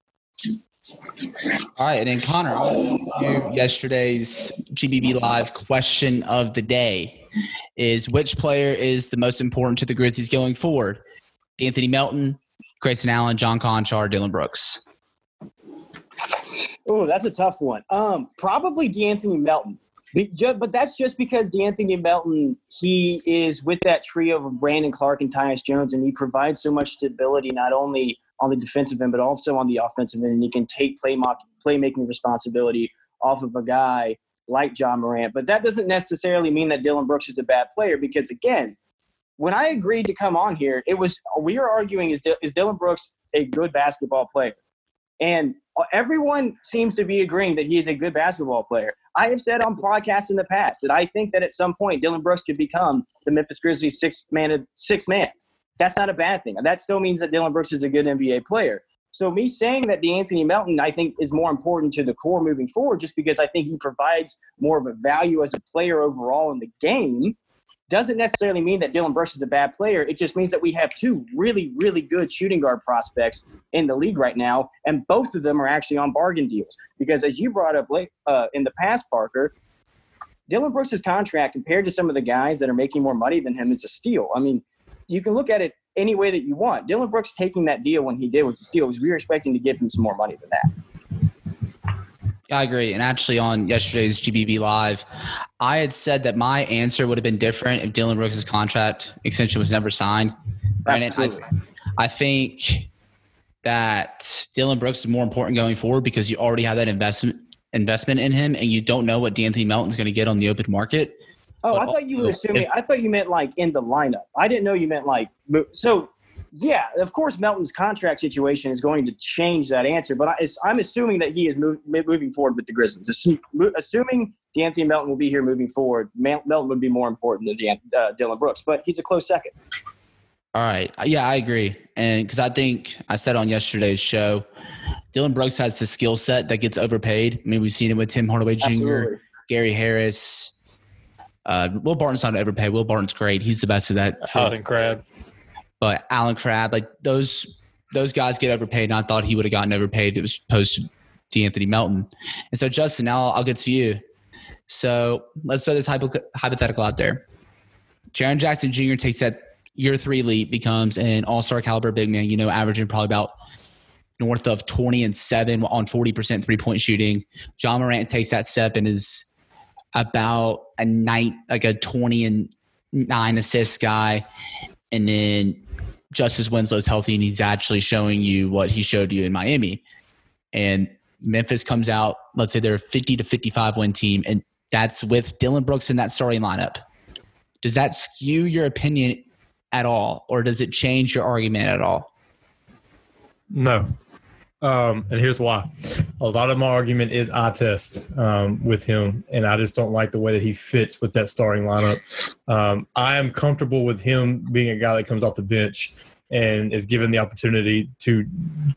Speaker 1: All right, and then Connor, yesterday's GBB Live question of the day is which player is the most important to the Grizzlies going forward? Anthony Melton, Grayson Allen, John Konchar, Dillon Brooks.
Speaker 3: Oh, that's a tough one. Um, probably De'Anthony Melton. But that's just because De'Anthony Melton, he is with that trio of Brandon Clarke and Tyus Jones, and he provides so much stability not only on the defensive end, but also on the offensive end. And he can take play playmaking responsibility off of a guy like Ja Morant. But that doesn't necessarily mean that Dillon Brooks is a bad player because, again, when I agreed to come on here, it was we were arguing is, is Dillon Brooks a good basketball player? And uh, everyone seems to be agreeing that he is a good basketball player. I have said on podcasts in the past that I think that at some point Dillon Brooks could become the Memphis Grizzlies six man six man. That's not a bad thing. That still means that Dillon Brooks is a good NBA player. So me saying that De'Anthony Melton, I think, is more important to the core moving forward, just because I think he provides more of a value as a player overall in the game doesn't necessarily mean that Dillon Brooks is a bad player. It just means that we have two really, really good shooting guard prospects in the league right now, and both of them are actually on bargain deals. Because as you brought up late, uh, in the past, Parker, Dillon Brooks' contract compared to some of the guys that are making more money than him is a steal. I mean, you can look at it any way that you want. Dillon Brooks taking that deal when he did was a steal because we were expecting to give him some more money than that.
Speaker 1: I agree. And actually, on yesterday's GBB Live, I had said that my answer would have been different if Dillon Brooks' contract extension was never signed. Absolutely. I, I think that Dillon Brooks is more important going forward because you already have that investment investment in him, and you don't know what De'Anthony Melton's going to get on the open market.
Speaker 3: Oh, but I thought you were assuming. If, I thought you meant like in the lineup. I didn't know you meant like so.
Speaker 6: Yeah, of course, Melton's contract situation is going to change that answer, but I, I'm assuming that he is move, moving forward with the Grizzlies. Assu- mo- Assuming De'Anthony Melton will be here moving forward, Melton would be more important than Dean, uh, Dillon Brooks, but he's a close second.
Speaker 1: All right. Yeah, I agree. And because I think I said on yesterday's show, Dillon Brooks has the skill set that gets overpaid. I mean, we've seen it with Tim Hardaway Jr.,
Speaker 6: Absolutely.
Speaker 1: Gary Harris. Uh, Will Barton's not overpaid. Will Barton's great. He's the best of that.
Speaker 4: Howden Crab.
Speaker 1: But Allen Crabbe, like those those guys get overpaid. And I thought he would have gotten overpaid. It was post De'Anthony Melton. And so, Justin, now I'll get to you. So let's throw this hypo- hypothetical out there. Jaren Jackson Jr. takes that year three leap, becomes an all star caliber big man, you know, averaging probably about north of 20 and seven on 40% three point shooting. Ja Morant takes that step and is about a night, like a 20 and nine assist guy. And then Justise Winslow's healthy and he's actually showing you what he showed you in Miami. And Memphis comes out, let's say they're a 50 to 55 win team, and that's with Dillon Brooks in that starting lineup. Does that skew your opinion at all, or does it change your argument at all?
Speaker 4: No. Um, and here's why. A lot of my argument is eye test um, with him, and I just don't like the way that he fits with that starting lineup. Um, I am comfortable with him being a guy that comes off the bench and is given the opportunity to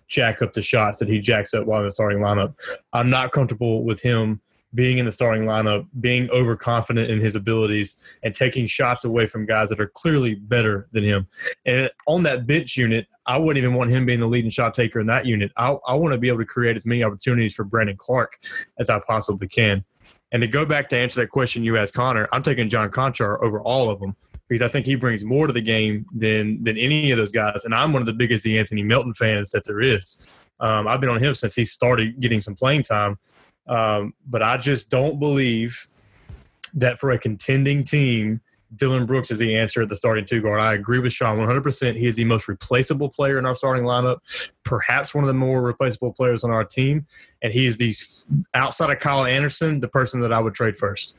Speaker 4: jack up the shots that he jacks up while in the starting lineup. I'm not comfortable with him being in the starting lineup, being overconfident in his abilities, and taking shots away from guys that are clearly better than him. And on that bench unit, I wouldn't even want him being the leading shot taker in that unit. I, I want to be able to create as many opportunities for Brandon Clarke as I possibly can. And to go back to answer that question you asked Connor, I'm taking John Konchar over all of them because I think he brings more to the game than than any of those guys. And I'm one of the biggest Anthony Melton fans that there is. Um, I've been on him since he started getting some playing time. Um, but I just don't believe that for a contending team, Dillon Brooks is the answer at the starting two guard. I agree with Sean 100%. He is the most replaceable player in our starting lineup, perhaps one of the more replaceable players on our team. And he is the outside of Kyle Anderson, the person that I would trade first.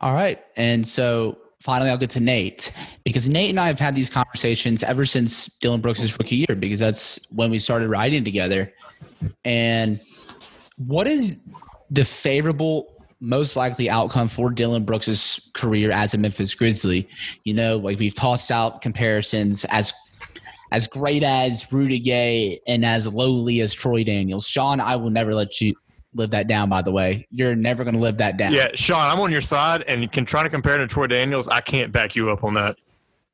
Speaker 1: All right. And so finally, I'll get to Nate because Nate and I have had these conversations ever since Dillon Brooks' rookie year because that's when we started riding together. And what is the favorable, most likely outcome for Dillon Brooks's career as a Memphis Grizzly? You know, like we've tossed out comparisons as as great as Rudy Gay and as lowly as Troy Daniels. Sean, I will never let you live that down, by the way. You're never going to live that down.
Speaker 4: Yeah, Sean, I'm on your side, and you can try to compare to Troy Daniels. I can't back you up on that.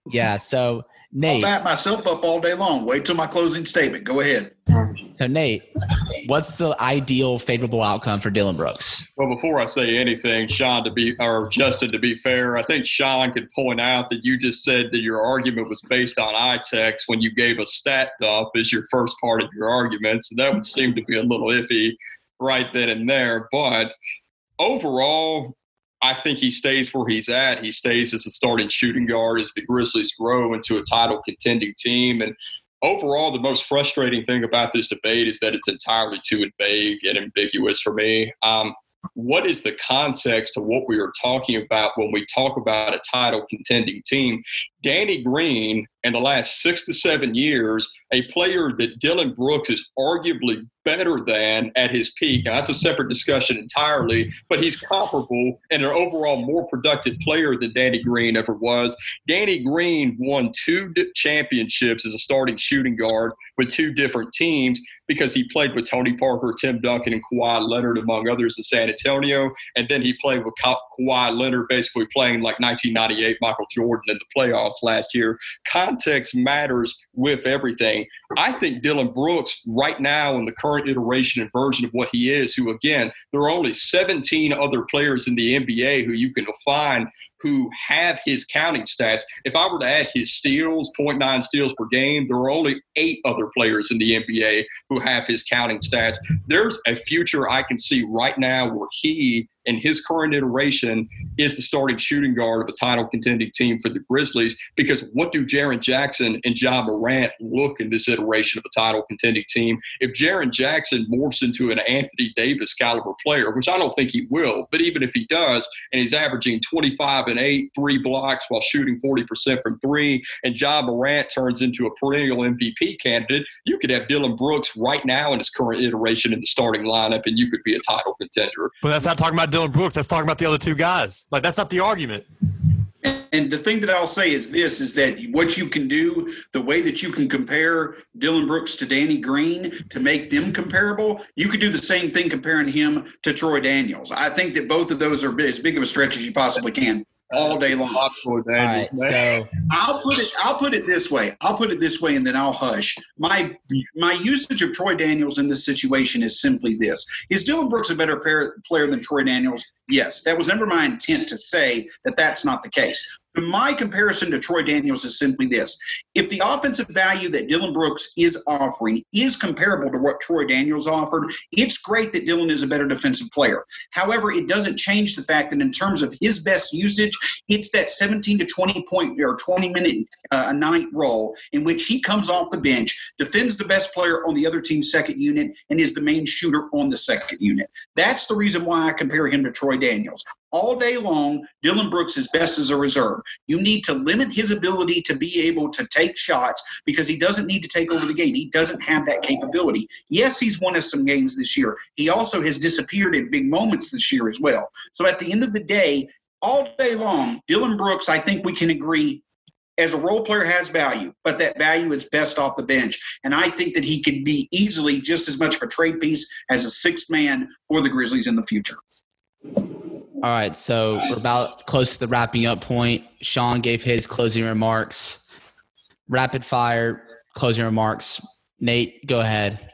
Speaker 1: Yeah. So,
Speaker 5: I'll
Speaker 1: Nate.
Speaker 5: back myself up all day long. Wait till my closing statement. Go ahead.
Speaker 1: So, Nate, what's the ideal favorable outcome for Dillon Brooks?
Speaker 2: Well, before I say anything, Sean, to be or Justin, to be fair, I think Sean could point out that you just said that your argument was based on eye text when you gave a stat dump as your first part of your argument. So that would seem to be a little iffy right then and there. But overall, I think he stays where he's at. He stays as a starting shooting guard as the Grizzlies grow into a title contending team. And overall, the most frustrating thing about this debate is that it's entirely too vague and ambiguous for me. Um, what is the context to what we are talking about when we talk about a title contending team? Danny Green, in the last six to seven years, a player that Dillon Brooks is arguably better than at his peak. Now, that's a separate discussion entirely, but he's comparable and an overall more productive player than Danny Green ever was. Danny Green won two championships as a starting shooting guard with two different teams because he played with Tony Parker, Tim Duncan, and Kawhi Leonard, among others, in San Antonio. And then he played with Ka- Kawhi Leonard, basically playing like 1998 Michael Jordan in the playoffs last year. Context matters with everything. I think Dillon Brooks, right now in the current iteration and version of what he is, who again, there are only 17 other players in the NBA who you can find who have his counting stats. If I were to add his steals, 0.9 steals per game, there are only eight other players in the NBA who have his counting stats. There's a future I can see right now where he in his current iteration is the starting shooting guard of a title contending team for the Grizzlies. Because what do Jaren Jackson and Ja Morant look in this iteration of a title contending team? If Jaren Jackson morphs into an Anthony Davis caliber player, which I don't think he will, but even if he does, and he's averaging 25 five and eight, three blocks while shooting 40% from three, and Ja Morant turns into a perennial MVP candidate, you could have Dillon Brooks right now in his current iteration in the starting lineup, and you could be a title contender.
Speaker 4: But that's not talking about Dillon Brooks. That's talking about the other two guys. Like that's not the argument.
Speaker 5: And the thing that I'll say is this: is that what you can do, the way that you can compare Dillon Brooks to Danny Green to make them comparable, you could do the same thing comparing him to Troy Daniels. I think that both of those are as big of a stretch as you possibly can all day long.
Speaker 1: All right, so
Speaker 5: I'll put it. I'll put it this way. I'll put it this way, and then I'll hush. My my usage of Troy Daniels in this situation is simply this: Is Dillon Brooks a better player, player than Troy Daniels? Yes. That was never my intent to say that that's not the case. My comparison to Troy Daniels is simply this: If the offensive value that Dillon Brooks is offering is comparable to what Troy Daniels offered, it's great that Dillon is a better defensive player. However, it doesn't change the fact that in terms of his best usage, it's that 17 to 20 point or 20 minute uh, a night role in which he comes off the bench, defends the best player on the other team's second unit, and is the main shooter on the second unit. That's the reason why I compare him to Troy Daniels. All day long, Dillon Brooks is best as a reserve. You need to limit his ability to be able to take shots because he doesn't need to take over the game. He doesn't have that capability. Yes, he's won us some games this year. He also has disappeared in big moments this year as well. So at the end of the day, all day long, Dillon Brooks, I think we can agree, as a role player has value, but that value is best off the bench. And I think that he could be easily just as much of a trade piece as a sixth man for the Grizzlies in the future.
Speaker 1: All right, so we're about close to the wrapping up point. Sean gave his closing remarks. Rapid fire closing remarks. Nate, go ahead.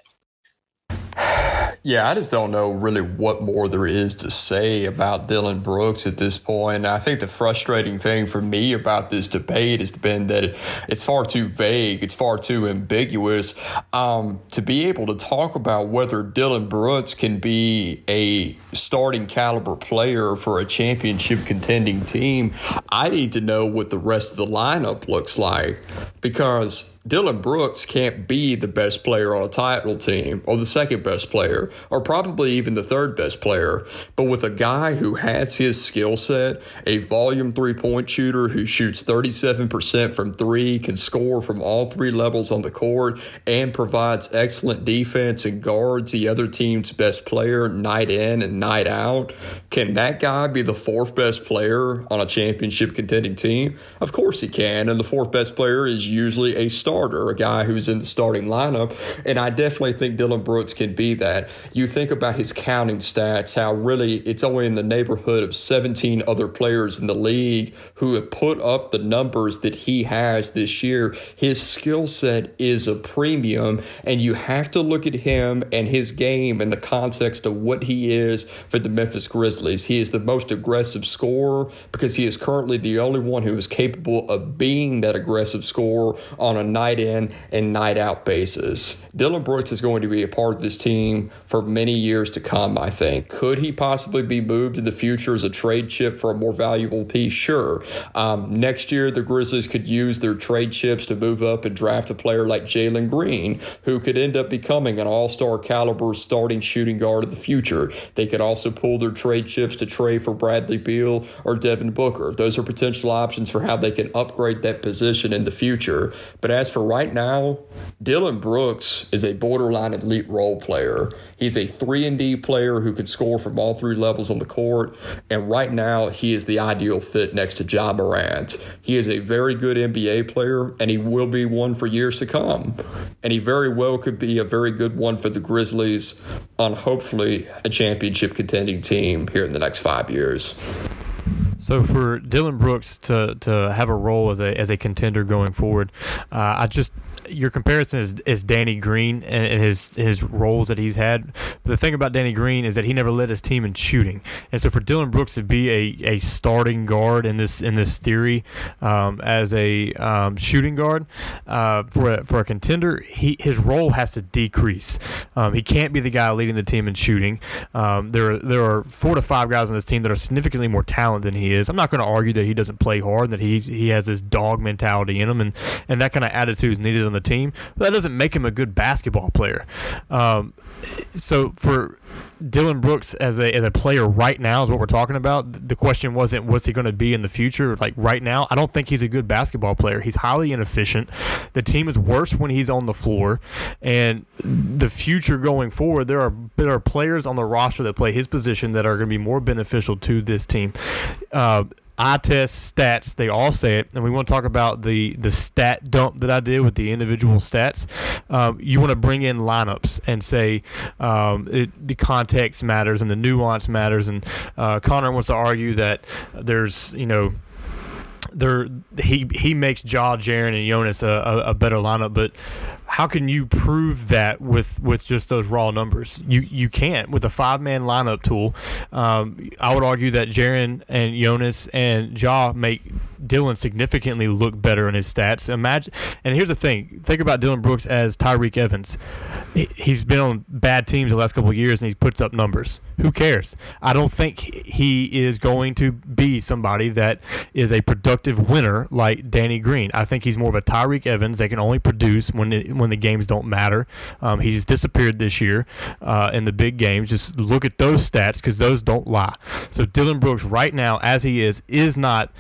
Speaker 2: Yeah, I just don't know really what more there is to say about Dillon Brooks at this point. I think the frustrating thing for me about this debate has been that it's far too vague, it's far too ambiguous. Um, to be able to talk about whether Dillon Brooks can be a starting caliber player for a championship contending team, I need to know what the rest of the lineup looks like because Dillon Brooks can't be the best player on a title team or the second best player or probably even the third best player. But with a guy who has his skill set, a volume three point shooter who shoots 37% from three, can score from all three levels on the court, and provides excellent defense and guards the other team's best player night in and night out, can that guy be the fourth best player on a championship contending team? Of course he can. And the fourth best player is usually a star starter, a guy who's in the starting lineup. And I definitely think Dillon Brooks can be that. You think about his counting stats, how really it's only in the neighborhood of 17 other players in the league who have put up the numbers that he has this year. His skill set is a premium, and you have to look at him and his game in the context of what he is for the Memphis Grizzlies. He is the most aggressive scorer because he is currently the only one who is capable of being that aggressive scorer on a night in and night out basis. Dillon Brooks is going to be a part of this team for many years to come, I think. Could he possibly be moved in the future as a trade chip for a more valuable piece? Sure. Um, next year, the Grizzlies could use their trade chips to move up and draft a player like Jalen Green, who could end up becoming an all star caliber starting shooting guard of the future. They could also pull their trade chips to trade for Bradley Beal or Devin Booker. Those are potential options for how they can upgrade that position in the future. But as for right now, Dillon Brooks is a borderline elite role player. He's a 3 and D player who can score from all three levels on the court, and right now he is the ideal fit next to Ja Morant. He is a very good NBA player and he will be one for years to come. And he very well could be a very good one for the Grizzlies on hopefully a championship contending team here in the next 5 years.
Speaker 4: So for Dillon Brooks to to have a role as a as a contender going forward, uh, I just your comparison is, is Danny Green and, his his roles that he's had. But the thing about Danny Green is that he never led his team in shooting, and so for Dillon Brooks to be a, a starting guard in this in this theory um, as a um, shooting guard uh, for a, for a contender, he his role has to decrease. Um, he can't be the guy leading the team in shooting. Um, there are, there are four to five guys on this team that are significantly more talented than he is. I'm not going to argue that he doesn't play hard, and that he he has this dog mentality in him, and and that kind of attitude is needed on the team. But that doesn't make him a good basketball player. Um, so for Dillon Brooks as a as a player right now is what we're talking about. The question wasn't what's he going to be in the future. Like right now, I don't think he's a good basketball player. He's highly inefficient. The team is worse when he's on the floor, and the future going forward, there are there are players on the roster that play his position that are going to be more beneficial to this team. Uh, test stats they all say it and we want to talk about the the stat dump that i did with the individual stats um, you want to bring in lineups and say um, it, the context matters and the nuance matters. And uh, connor wants to argue that there's you know there he he makes Ja, Jaren, and Jonas a, a, a, better lineup, but how can you prove that with with just those raw numbers? You you can't with a five man lineup tool. Um, I would argue that Jaren and Jonas and Ja make Dillon significantly look better in his stats. Imagine, and here's the thing: think about Dillon Brooks as Tyreke Evans. He's been on bad teams the last couple of years, and he puts up numbers. Who cares? I don't think he is going to be somebody that is a productive winner like Danny Green. I think he's more of a Tyreke Evans that can only produce when it, when the games don't matter. Um, he's disappeared this year uh, in the big games. Just look at those stats because those don't lie. So Dillon Brooks, right now, as he is, is not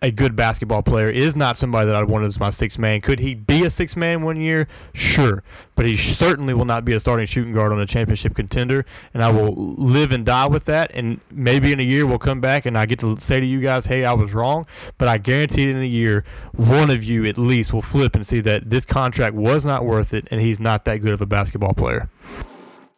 Speaker 4: a good basketball player, is not somebody that I'd want as my six man. Could he be a six man one year? Sure. But he certainly will not be a starting shooting guard on a championship contender. And I will live and die with that. And maybe in a year we'll come back and I get to say to you guys, hey, I was wrong. But I guarantee in a year, one of you at least will flip and see that this contract was not worth it and he's not that good of a basketball player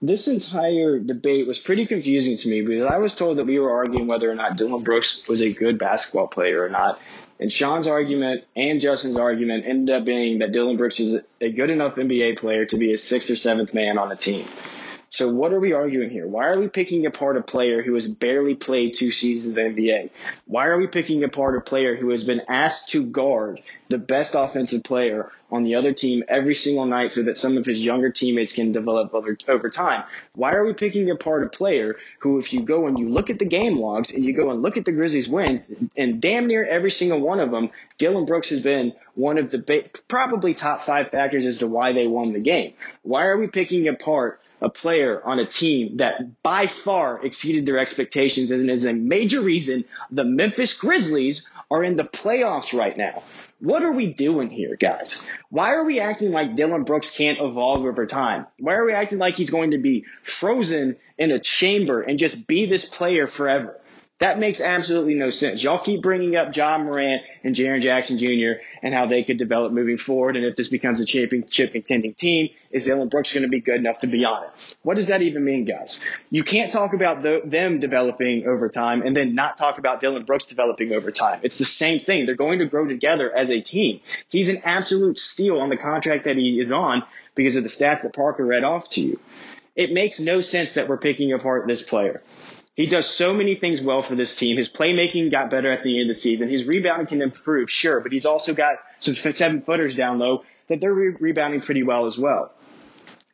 Speaker 3: this entire debate was pretty confusing to me because I was told that we were arguing whether or not Dillon Brooks was a good basketball player or not. And Sean's argument and Justin's argument ended up being that Dillon Brooks is a good enough NBA player to be a sixth or seventh man on the team. So what are we arguing here? Why are we picking apart a player who has barely played two seasons of the NBA? Why are we picking apart a player who has been asked to guard the best offensive player on the other team every single night so that some of his younger teammates can develop over, over time? Why are we picking apart a player who, if you go and you look at the game logs and you go and look at the Grizzlies wins, and damn near every single one of them, Dillon Brooks has been one of the probably top five factors as to why they won the game. Why are we picking apart a player on a team that by far exceeded their expectations and is a major reason the Memphis Grizzlies are in the playoffs right now. What are we doing here, guys? Why are we acting like Dillon Brooks can't evolve over time? Why are we acting like he's going to be frozen in a chamber and just be this player forever? That makes absolutely no sense. Y'all keep bringing up Ja Morant and Jaren Jackson Jr. and how they could develop moving forward. And if this becomes a championship contending team, is Dillon Brooks going to be good enough to be on it? What does that even mean, guys? You can't talk about the, them developing over time and then not talk about Dillon Brooks developing over time. It's the same thing. They're going to grow together as a team. He's an absolute steal on the contract that he is on because of the stats that Parker read off to you. It makes no sense that we're picking apart this player. He does so many things well for this team. His playmaking got better at the end of the season. His rebounding can improve, sure, but he's also got some seven footers down low that they're re- rebounding pretty well as well.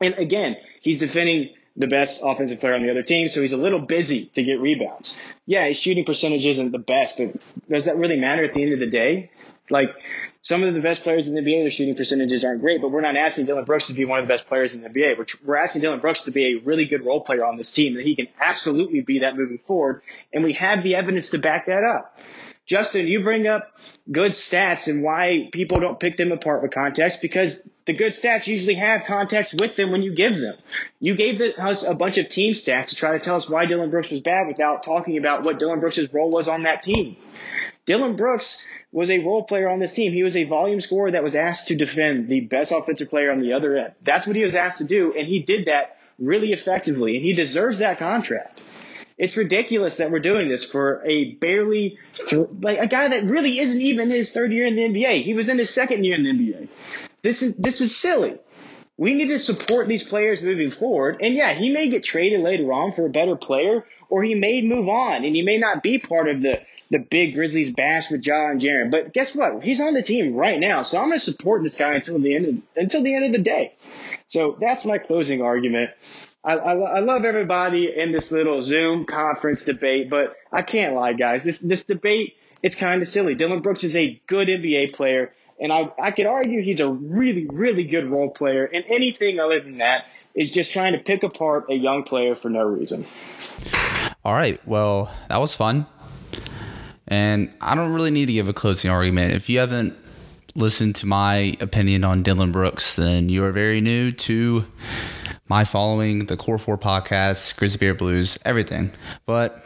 Speaker 3: And again, he's defending the best offensive player on the other team, so he's a little busy to get rebounds. Yeah, his shooting percentage isn't the best, but does that really matter at the end of the day? Like some of the best players in the NBA, their shooting percentages aren't great, but we're not asking Dillon Brooks to be one of the best players in the NBA. We're, we're asking Dillon Brooks to be a really good role player on this team, that he can absolutely be that moving forward, and we have the evidence to back that up. Justin, you bring up good stats and why people don't pick them apart with context because the good stats usually have context with them when you give them. You gave us a bunch of team stats to try to tell us why Dillon Brooks was bad without talking about what Dillon Brooks' role was on that team. Dillon Brooks was a role player on this team. He was a volume scorer that was asked to defend the best offensive player on the other end. That's what he was asked to do, and he did that really effectively, and he deserves that contract. It's ridiculous that we're doing this for a barely, like a guy that really isn't even his third year in the NBA. He was in his second year in the NBA. This is this is silly. We need to support these players moving forward. And yeah, he may get traded later on for a better player, or he may move on and he may not be part of the the big Grizzlies bash with John and Jaren. But guess what? He's on the team right now, so I'm going to support this guy until the end of, until the end of the day. So that's my closing argument. I, I, I love everybody in this little Zoom conference debate, but I can't lie, guys. This this debate it's kind of silly. Dillon Brooks is a good NBA player And I, I could argue he's a really, really good role player. And anything other than that is just trying to pick apart a young player for no reason.
Speaker 1: All right. Well, that was fun. And I don't really need to give a closing argument. If you haven't listened to my opinion on Dillon Brooks, then you are very new to my following, the Core 4 podcast, Grizzly Bear Blues, everything. But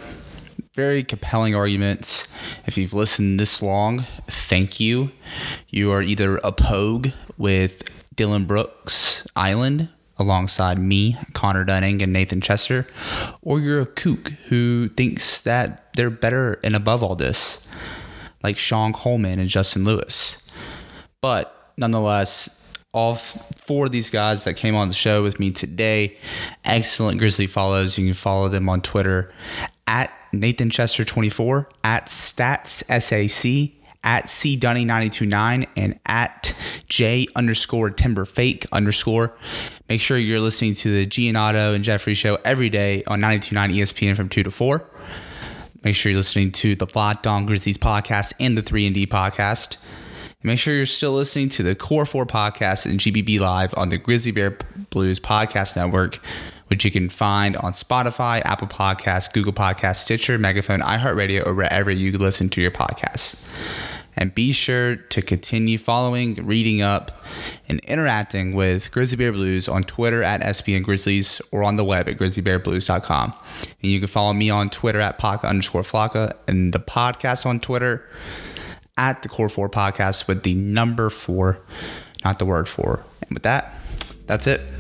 Speaker 1: very compelling arguments. If you've listened this long, thank you. You are either a pogue with Dillon Brooks Island alongside me, Connor Dunning, and Nathan Chester, or you're a kook who thinks that they're better and above all this, like Sean Coleman and Justin Lewis. But nonetheless, all four of these guys that came on the show with me today, excellent Grizzly follows. You can follow them on Twitter at Nathan Chester 24, at Stats SAC, at C Dunny 929 and at J underscore Timber Fake underscore. Make sure you're listening to the Giannotto and Jeffrey show every day on 929 ESPN from 2 to 4. Make sure you're listening to the Locked On Grizzlies podcast and the 3 and D podcast. Make sure you're still listening to the Core 4 podcast and GBB Live on the Grizzly Bear Blues Podcast Network, which you can find on Spotify, Apple Podcasts, Google Podcasts, Stitcher, Megaphone, iHeartRadio, or wherever you listen to your podcasts. And be sure to continue following, reading up, and interacting with Grizzly Bear Blues on Twitter at SBN Grizzlies or on the web at grizzlybearblues.com. And you can follow me on Twitter at Paka underscore Flocka and the podcast on Twitter at the Core 4 podcast with the number four, not the word four. And with that, that's it.